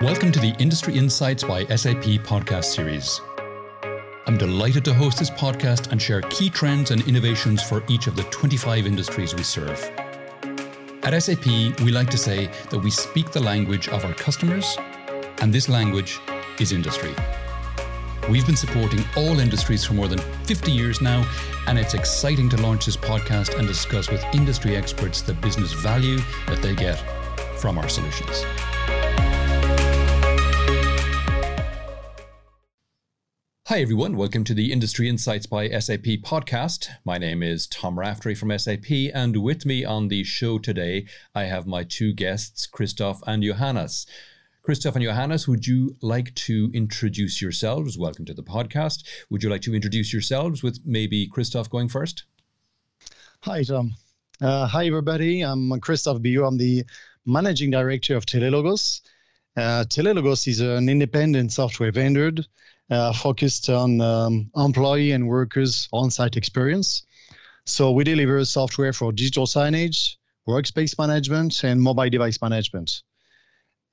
Welcome to the Industry Insights by SAP podcast series. I'm delighted to host this podcast and share key trends and innovations for each of the 25 industries we serve. At SAP, we like to say that we speak the language of our customers, and this language is industry. We've been supporting all industries for more than 50 years now, and it's exciting to launch this podcast and discuss with industry experts the business value that they get from our solutions. Hi, everyone. Welcome to the Industry Insights by SAP podcast. My name is Tom Raftery from SAP, and with me on the show today, I have my two guests, Christoph and Johannes. Christoph and Johannes, would you like to introduce yourselves? Welcome to the podcast. Would you like to introduce yourselves with maybe Christoph going first? Hi, Tom. Uh, hi, everybody. I'm Christoph Biot. I'm the managing director of Telelogos. Uh, Telelogos is an independent software vendor uh, focused on um, employee and workers on-site experience. So we deliver software for digital signage, workspace management, and mobile device management.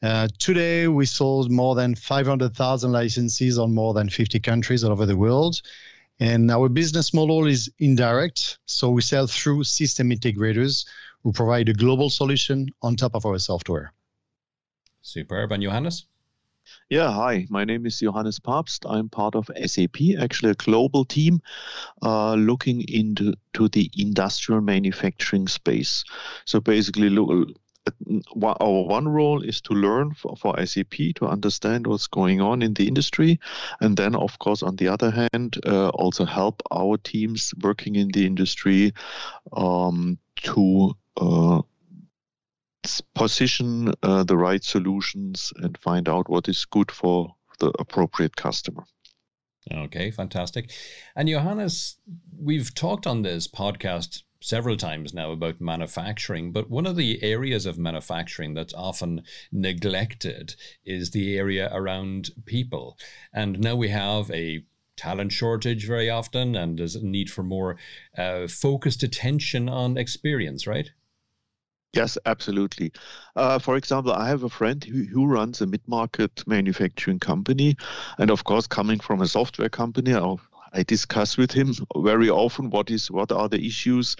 Uh, today, we sold more than 500,000 licenses on more than 50 countries all over the world. And our business model is indirect. So we sell through system integrators who provide a global solution on top of our software. Superb. And Johannes? Yeah, hi. My name is Johannes Papst. I'm part of SAP, actually a global team uh, looking into to the industrial manufacturing space. So basically, look, our one role is to learn for, for, SAP to understand what's going on in the industry, and then, of course, on the other hand, uh, also help our teams working in the industry um, to uh, position uh, the right solutions and find out what is good for the appropriate customer. Okay, fantastic. And Johannes, we've talked on this podcast several times now about manufacturing, but one of the areas of manufacturing that's often neglected is the area around people. And now we have a talent shortage very often, and there's a need for more uh, focused attention on experience, right? Yes, absolutely. Uh, for example, I have a friend who, who runs a mid-market manufacturing company, and of course, coming from a software company, I discuss with him very often what is what are the issues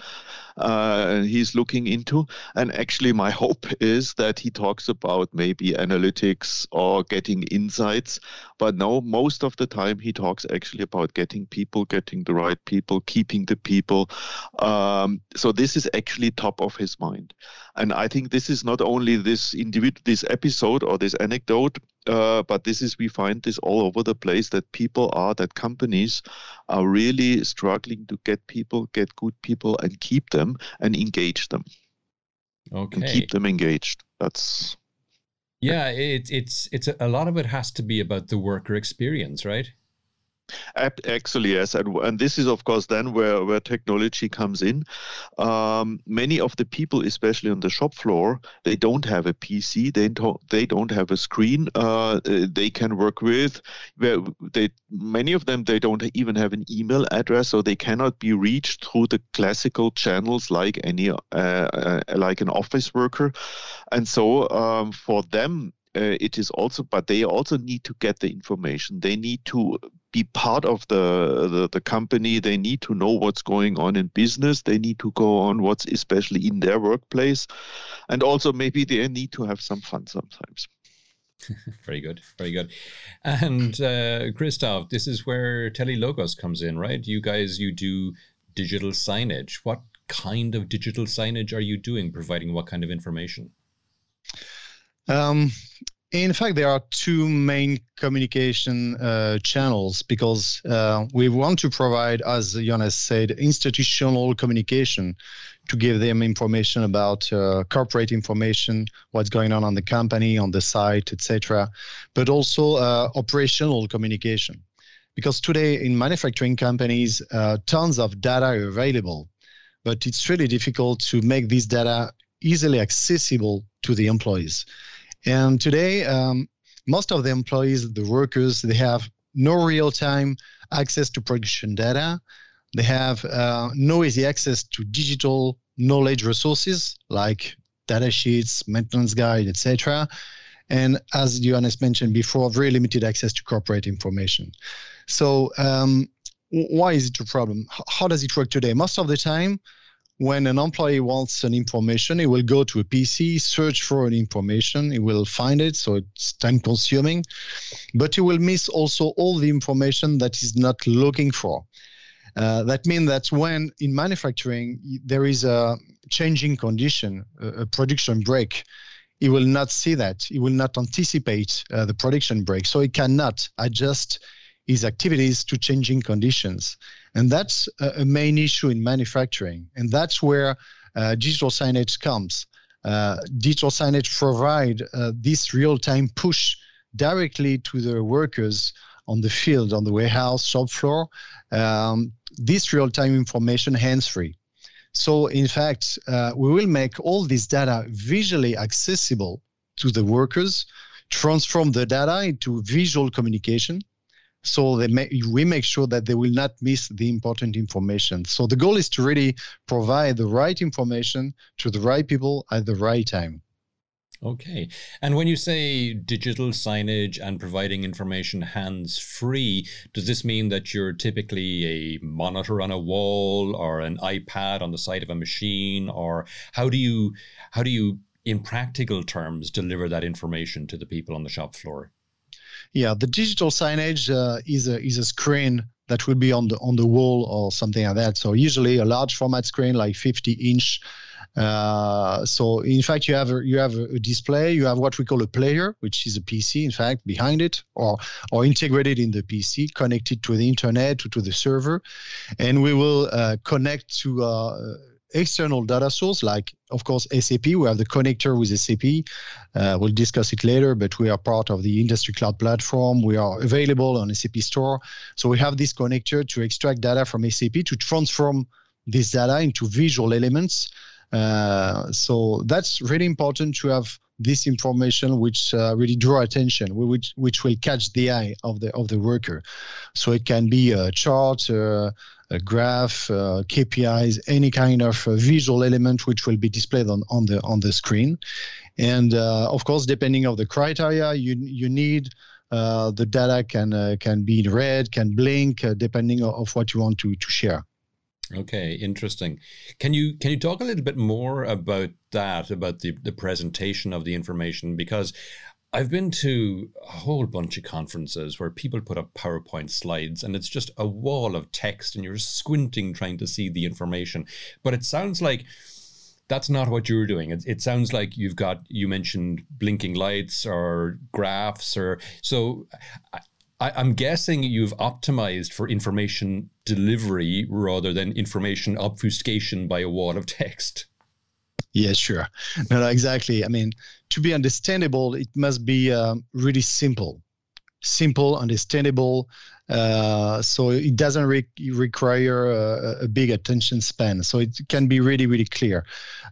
uh, he's looking into. And actually, my hope is that he talks about maybe analytics or getting insights. But no, most of the time he talks actually about getting people, getting the right people, keeping the people. Um, so this is actually top of his mind. And I think this is not only this individual, this episode or this anecdote uh, but this is we find this all over the place that people are that companies are really struggling to get people, get good people, and keep them and engage them. Okay. And keep them engaged. That's yeah. It, it's it's a, a lot of it has to be about the worker experience, right? Actually, yes, and, and this is of course then where, where technology comes in. Um, many of the people, especially on the shop floor, they don't have a PC. They don't they don't have a screen. Uh, they can work with. Where they many of them they don't even have an email address, so they cannot be reached through the classical channels like any uh, uh, like an office worker. And so um, for them, uh, it is also but they also need to get the information they need to be part of the, the, the company. They need to know what's going on in business. They need to go on what's especially in their workplace. And also maybe they need to have some fun sometimes. Very good very good. And uh, christoph this is where telelogos comes in right? You guys you do digital signage. What kind of digital signage are you doing providing what kind of information? Um, in fact, there are two main communication uh, channels because uh, we want to provide, as Jonas said, institutional communication to give them information about uh, corporate information, what's going on on the company, on the site, etc., but also uh, operational communication. Because today in manufacturing companies, uh, tons of data are available, but it's really difficult to make this data easily accessible to the employees. And today, um, most of the employees, the workers, they have no real time access to production data. They have uh, no easy access to digital knowledge resources like data sheets, maintenance guide, etc. and as Johannes mentioned before, very limited access to corporate information. So um, why is it a problem? How does it work today? Most of the time, when an employee wants an information, he will go to a PC, search for an information, he will find it, so it's time consuming, but he will miss also all the information that he's not looking for. Uh, that means that when in manufacturing there is a changing condition, a, a production break, he will not see that. He will not anticipate uh, the production break, so he cannot adjust his activities to changing conditions. And that's a, a main issue in manufacturing. And that's where uh, digital signage comes. Uh, digital signage provide uh, this real-time push directly to the workers on the field, on the warehouse, shop floor, um, this real-time information hands-free. So in fact, uh, we will make all this data visually accessible to the workers, transform the data into visual communication, so they we make sure that they will not miss the important information. So the goal is to really provide the right information to the right people at the right time. Okay. And when you say digital signage and providing information hands free, does this mean that you're typically a monitor on a wall or an iPad on the side of a machine or how do you how do you in practical terms deliver that information to the people on the shop floor? Yeah, the digital signage uh, is a is a screen that will be on the on the wall or something like that. So usually a large format screen like 50 inch. Uh, so in fact, you have a, you have a display. You have what we call a player, which is a PC, in fact, behind it, or or integrated in the PC, connected to the internet to, to the server, and we will uh, connect to uh, external data source like of course sap we have the connector with sap uh, we'll discuss it later but we are part of the industry cloud platform. We are available on sap store. So we have this connector to extract data from sap to transform this data into visual elements. Uh, so that's really important to have this information which uh, really draw attention which which will catch the eye of the of the worker. So it can be a chart uh, a graph, uh, KPIs, any kind of uh, visual element which will be displayed on, on the on the screen. And uh, of course, depending of the criteria, you you need uh, the data can uh, can be red, can blink, depending of what you want to to share. Okay, interesting. Can you can you talk a little bit more about that, about the the presentation of the information? Because I've been to a whole bunch of conferences where people put up PowerPoint slides and it's just a wall of text and you're squinting trying to see the information. But it sounds like that's not what you're doing. It, it sounds like you've got, you mentioned blinking lights or graphs or so. I, I'm guessing you've optimized for information delivery rather than information obfuscation by a wall of text. Yeah, sure. No, no, exactly. I mean, to be understandable, it must be um, really simple, simple, understandable. Uh, so it doesn't re- require a, a, big attention span. So it can be really, really clear.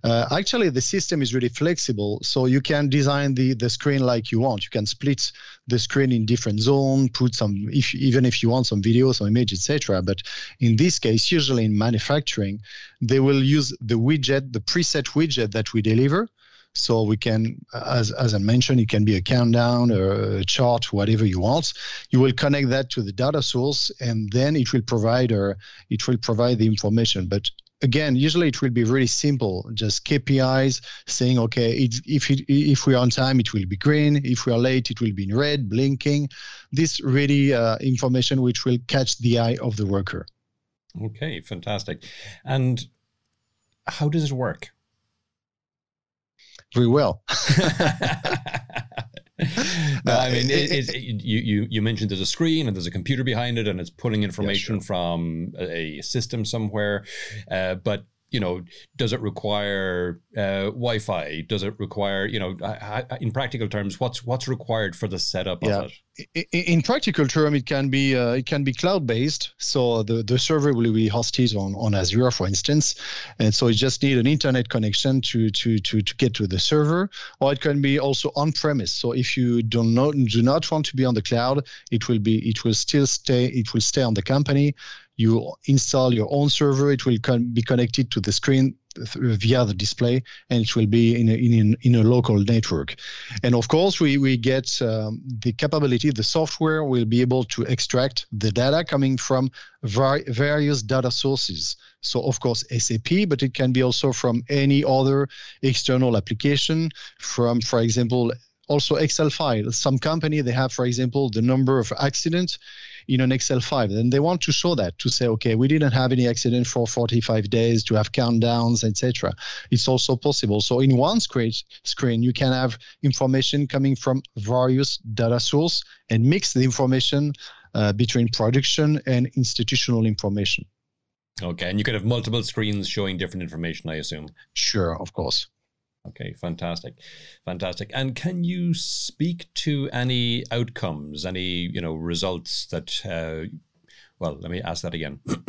Uh, actually, the system is really flexible. So you can design the, the screen like you want. You can split the screen in different zones, put some, if, even if you want some videos, some image, etc. But in this case, usually in manufacturing, they will use the widget, the preset widget that we deliver. So we can, as, as I mentioned, it can be a countdown or a chart, whatever you want. You will connect that to the data source, and then it will provide or it will provide the information. But again, usually it will be really simple, just KPIs saying, okay, if it, if we are on time, it will be green. If we are late, it will be in red, blinking. This really uh, information which will catch the eye of the worker. Okay, fantastic. And how does it work? Very will. no, I mean, it, it, it, you, you you mentioned there's a screen and there's a computer behind it, and it's pulling information yeah, sure. from a, a, system somewhere. Uh, but you know, does it require uh, Wi-Fi? Does it require, you know, in practical terms, what's what's required for the setup yeah. of it? In practical term, it can be uh, it can be cloud based. So the, the server will be hosted on, on Azure, for instance, and so you just need an internet connection to to to to get to the server. Or it can be also on premise. So if you do not do not want to be on the cloud, it will be it will still stay it will stay on the company you install your own server. It will con- be connected to the screen via the display, and it will be in a, in, in a local network. And of course, we we get um, the capability. The software will be able to extract the data coming from var- various data sources. So of course SAP, but it can be also from any other external application. From, for example, also Excel file. Some company they have, for example, the number of accidents in an Excel file, and they want to show that to say, okay, we didn't have any accident for 45 days to have countdowns, etc. It's also possible. So in one screen, screen you can have information coming from various data source and mix the information uh, between production and institutional information. Okay, and you could have multiple screens showing different information, I assume. Sure, of course. Okay, fantastic, fantastic. And can you speak to any outcomes, any you know results that? Uh, well, let me ask that again.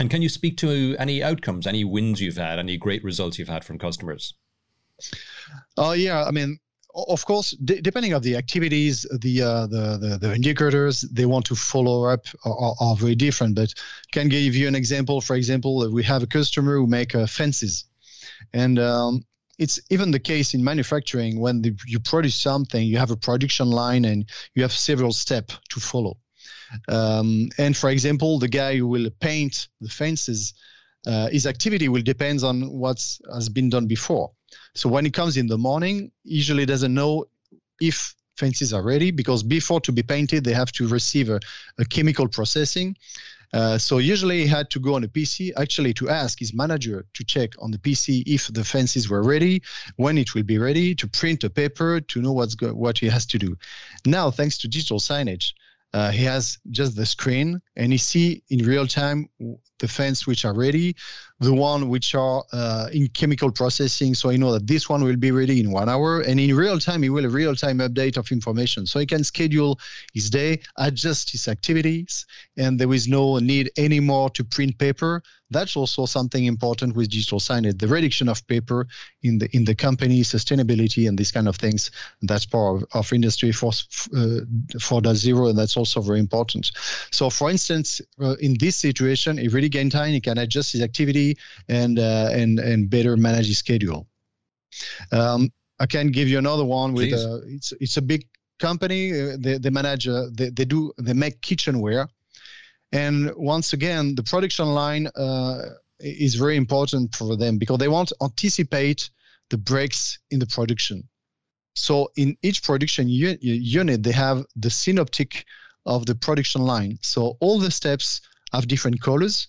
and can you speak to any outcomes, any wins you've had, any great results you've had from customers? Oh yeah, I mean, of course, d- depending on the activities, the, uh, the, the the indicators they want to follow up are, are, very different. But can give you an example. For example, we have a customer who make uh, fences, and um, it's even the case in manufacturing when the, you produce something, you have a production line and you have several steps to follow. Um, and for example, the guy who will paint the fences, uh, his activity will depend on what has been done before. So when he comes in the morning, usually doesn't know if fences are ready because before to be painted, they have to receive a, a chemical processing. Uh, so usually he had to go on a PC actually to ask his manager to check on the PC if the fences were ready, when it will be ready, to print a paper to know what's go- what he has to do. Now, thanks to digital signage, uh, he has just the screen and he see in real time the fence which are ready, the one which are uh, in chemical processing. So I know that this one will be ready in one hour, and in real time, he will a real time update of information. So he can schedule his day, adjust his activities, and there is no need anymore to print paper. That's also something important with digital signage: the reduction of paper in the in the company, sustainability, and these kind of things. That's part of, of Industry 4, uh, 4.0, and that's also very important. So, for instance, uh, in this situation, it really gain time. He can adjust his activity and uh, and and better manage his schedule. Um, I can give you another one with uh, it's it's a big company. Uh, they they manage uh, they they do they make kitchenware, and once again the production line uh, is very important for them because they want to anticipate the breaks in the production. So in each production u- unit, they have the synoptic of the production line. So all the steps have different colors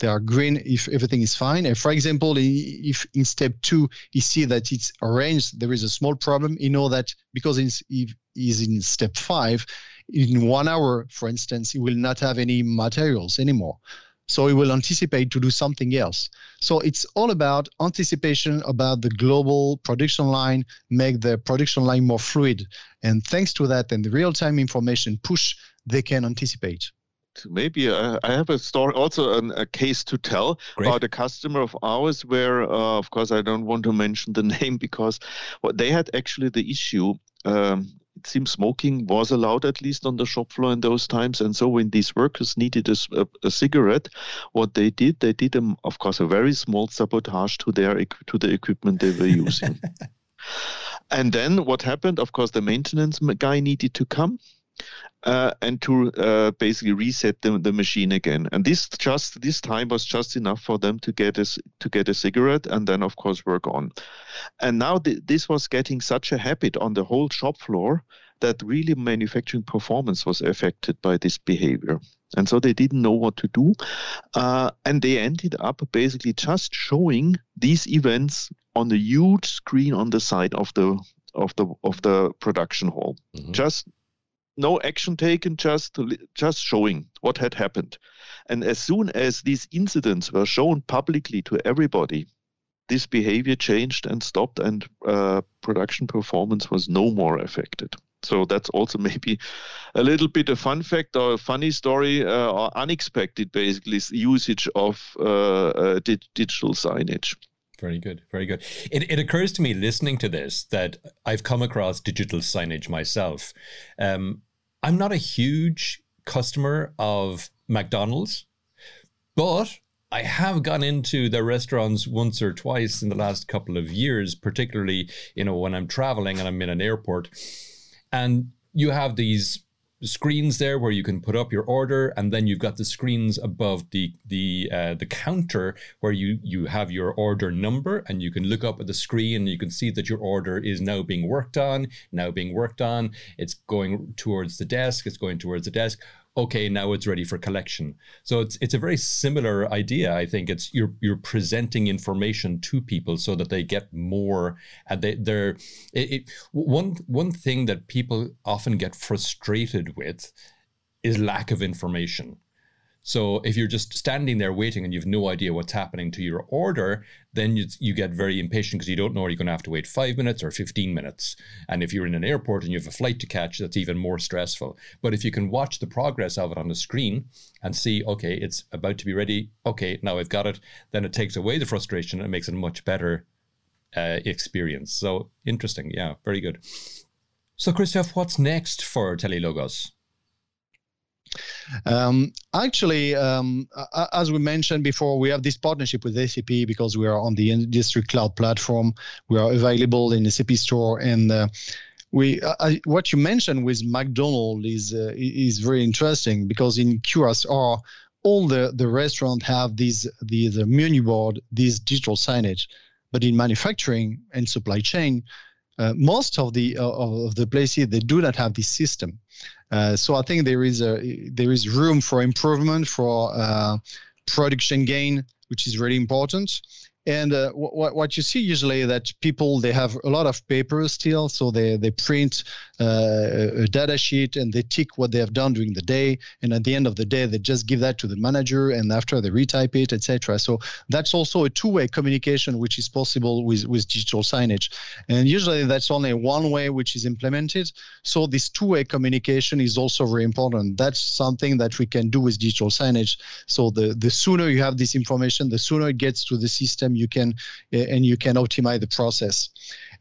they are green if everything is fine. And for example, if in step two you see that it's orange, there is a small problem. You know that because if he's in step five, in one hour, for instance, he will not have any materials anymore. So he will anticipate to do something else. So it's all about anticipation about the global production line, make the production line more fluid. And thanks to that and the real-time information push, they can anticipate maybe uh, I have a story, also an, a case to tell Great. about a customer of ours where, uh, of course, I don't want to mention the name because what they had actually the issue. Um, it seems smoking was allowed at least on the shop floor in those times, and so when these workers needed a, a, a cigarette, what they did, they did, um, of course, a very small sabotage to their to the equipment they were using. and then what happened? Of course, the maintenance guy needed to come uh, and to uh, basically reset the, the machine again. And this just this time was just enough for them to get a to get a cigarette and then of course work on. And now th- this was getting such a habit on the whole shop floor that really manufacturing performance was affected by this behavior. And so they didn't know what to do. Uh, and they ended up basically just showing these events on a huge screen on the side of the of the of the production hall. Mm-hmm. Just no action taken, just just showing what had happened. And as soon as these incidents were shown publicly to everybody, this behavior changed and stopped, and uh, production performance was no more affected. So that's also maybe a little bit a fun fact or a funny story uh, or unexpected, basically, usage of uh, uh di- digital signage. Very good. Very good. It, it occurs to me listening to this that I've come across digital signage myself. Um, I'm not a huge customer of McDonald's, but I have gone into their restaurants once or twice in the last couple of years, particularly, you know, when I'm traveling and I'm in an airport. And you have these screens there where you can put up your order, and then you've got the screens above the the uh, the counter where you you have your order number, and you can look up at the screen and you can see that your order is now being worked on, now being worked on. It's going towards the desk. It's going towards the desk okay, now it's ready for collection. So it's it's a very similar idea. I think it's you're you're presenting information to people so that they get more, and they they're it, it, one one thing that people often get frustrated with is lack of information. So if you're just standing there waiting and you've no idea what's happening to your order, then you, you get very impatient because you don't know are you going to have to wait five minutes or 15 minutes. And if you're in an airport and you have a flight to catch, that's even more stressful. But if you can watch the progress of it on the screen and see, okay, it's about to be ready. Okay, now I've got it. Then it takes away the frustration and it makes it a much better uh, experience. So interesting. Yeah, very good. So, Christoph, what's next for Telelogos? Um, actually, um, as we mentioned before, we have this partnership with SAP because we are on the industry cloud platform. We are available in the SAP store, and uh, we uh, what you mentioned with McDonald is uh, is very interesting because in QSR, all the the restaurant have these the the menu board, these digital signage, but in manufacturing and supply chain. Uh, most of the uh, of the places they do not have this system. Uh, so I think there is a there is room for improvement for uh, production gain, which is really important. And uh, what, what you see usually that people they have a lot of paper still, so they they print Uh, a data sheet and they tick what they have done during the day, and at the end of the day they just give that to the manager, and after they retype it, etc. So that's also a two-way communication which is possible with with digital signage, and usually that's only one way which is implemented. So this two-way communication is also very important. That's something that we can do with digital signage. So the the sooner you have this information, the sooner it gets to the system you can and you can optimize the process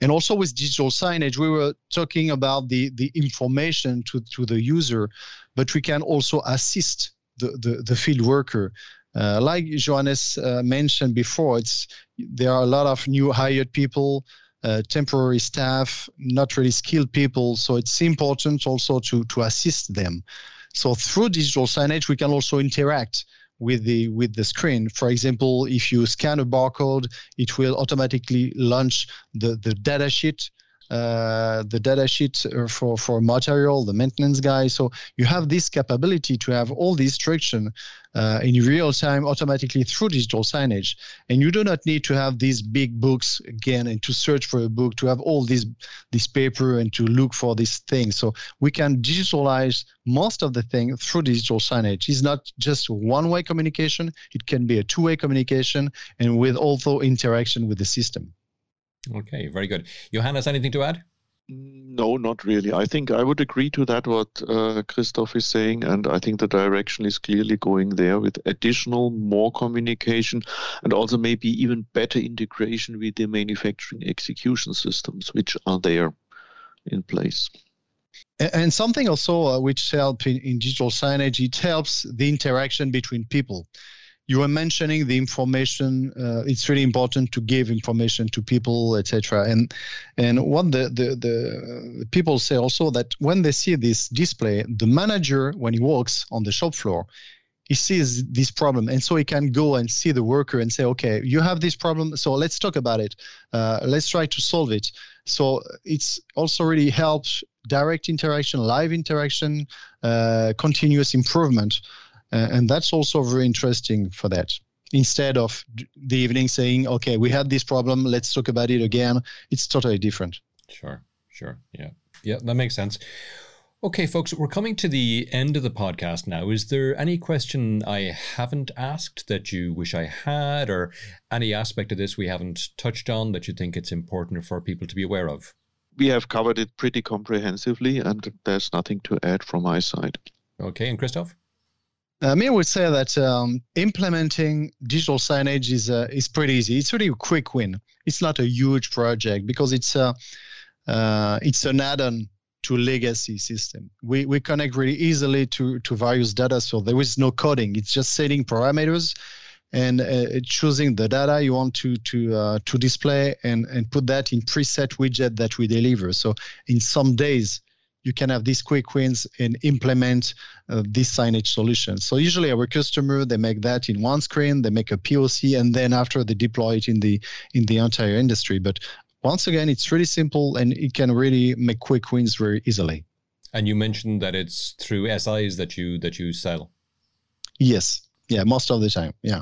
and also with digital signage we were talking about the the information to to the user but we can also assist the the, the field worker uh, like Johannes uh, mentioned before, it's there are a lot of new hired people, uh, temporary staff, not really skilled people. So it's important also to to assist them. So through digital signage, we can also interact with the with the screen. For example, if you scan a barcode, it will automatically launch the the data sheet uh, the data sheet uh, for for material, the maintenance guy. So you have this capability to have all this instruction uh, in real time automatically through digital signage, and you do not need to have these big books again and to search for a book to have all this this paper and to look for these things. So we can digitalize most of the thing through digital signage. It's not just one-way communication; it can be a two-way communication and with also interaction with the system. Okay, very good. Johannes, anything to add? No, not really. I think I would agree to that what uh, Christoph is saying, and I think the direction is clearly going there with additional more communication and also maybe even better integration with the manufacturing execution systems which are there in place. And something also uh, which helps in, in digital signage, it helps the interaction between people you were mentioning the information uh, it's really important to give information to people etc and and what the, the the people say also that when they see this display the manager when he walks on the shop floor he sees this problem. And so he can go and see the worker and say okay you have this problem so let's talk about it. Uh, let's try to solve it. So it's also really helps direct interaction live interaction uh, continuous improvement. uh, Uh, and that's also very interesting for that. Instead of the evening saying, okay, we had this problem, let's talk about it again, it's totally different. Sure, sure. Yeah. Yeah, that makes sense. Okay, folks, we're coming to the end of the podcast now. Is there any question I haven't asked that you wish I had, or any aspect of this we haven't touched on that you think it's important for people to be aware of? We have covered it pretty comprehensively, and there's nothing to add from my side. Okay, and Christoph? Uh, me would say that um, implementing digital signage is uh, is pretty easy. It's really a quick win. It's not a huge project because it's a uh, it's an add-on to legacy system. We we connect really easily to to various data, so there is no coding. It's just setting parameters, and uh, choosing the data you want to to uh, to display and and put that in preset widget that we deliver. So in some days you can have these quick wins and implement uh, this signage solution. So usually our customer they make that in one screen, they make a POC, and then after they deploy it in the in the entire industry. But once again, it's really simple and it can really make quick wins very easily. And you mentioned that it's through SIs that you that you sell. Yes. Yeah, most of the time. Yeah.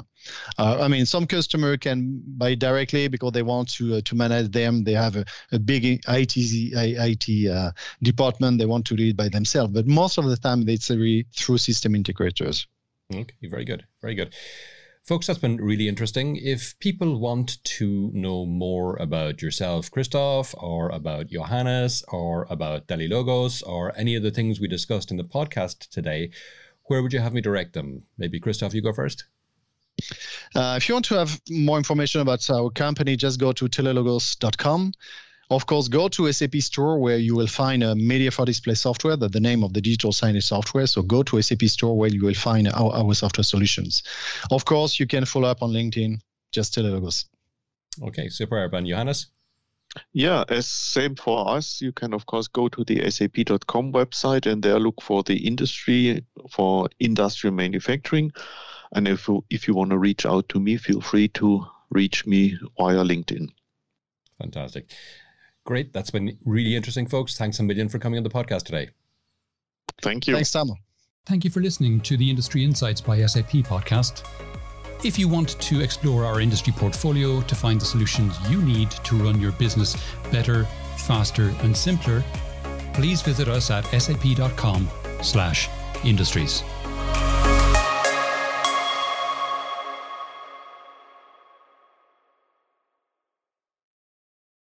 Uh, I mean, some customer can buy directly because they want to uh, to manage them. They have a, a big IT IT uh, department. They want to do it by themselves. But most of the time, it's really through system integrators. Okay, very good, very good. Folks, that's been really interesting. If people want to know more about yourself, Christoph, or about Johannes, or about Telelogos, or any of the things we discussed in the podcast today, where would you have me direct them? Maybe Christoph, you go first. Uh, if you want to have more information about our company, just go to telelogos.com. Of course, go to SAP Store where you will find a Media4Display software, that the name of the digital signage software. So go to SAP Store where you will find our, our software solutions. Of course, you can follow up on LinkedIn, just Telelogos. Okay, super. And Johannes? Yeah, as same for us. You can of course go to the sap.com website and there look for the industry for industrial manufacturing. And if you, if you want to reach out to me, feel free to reach me via LinkedIn. Fantastic. Great. That's been really interesting, folks. Thanks a million for coming on the podcast today. Thank you. Thanks, Tom. Thank you for listening to the Industry Insights by SAP podcast. If you want to explore our industry portfolio to find the solutions you need to run your business better, faster, and simpler, please visit us at sap.com/industries.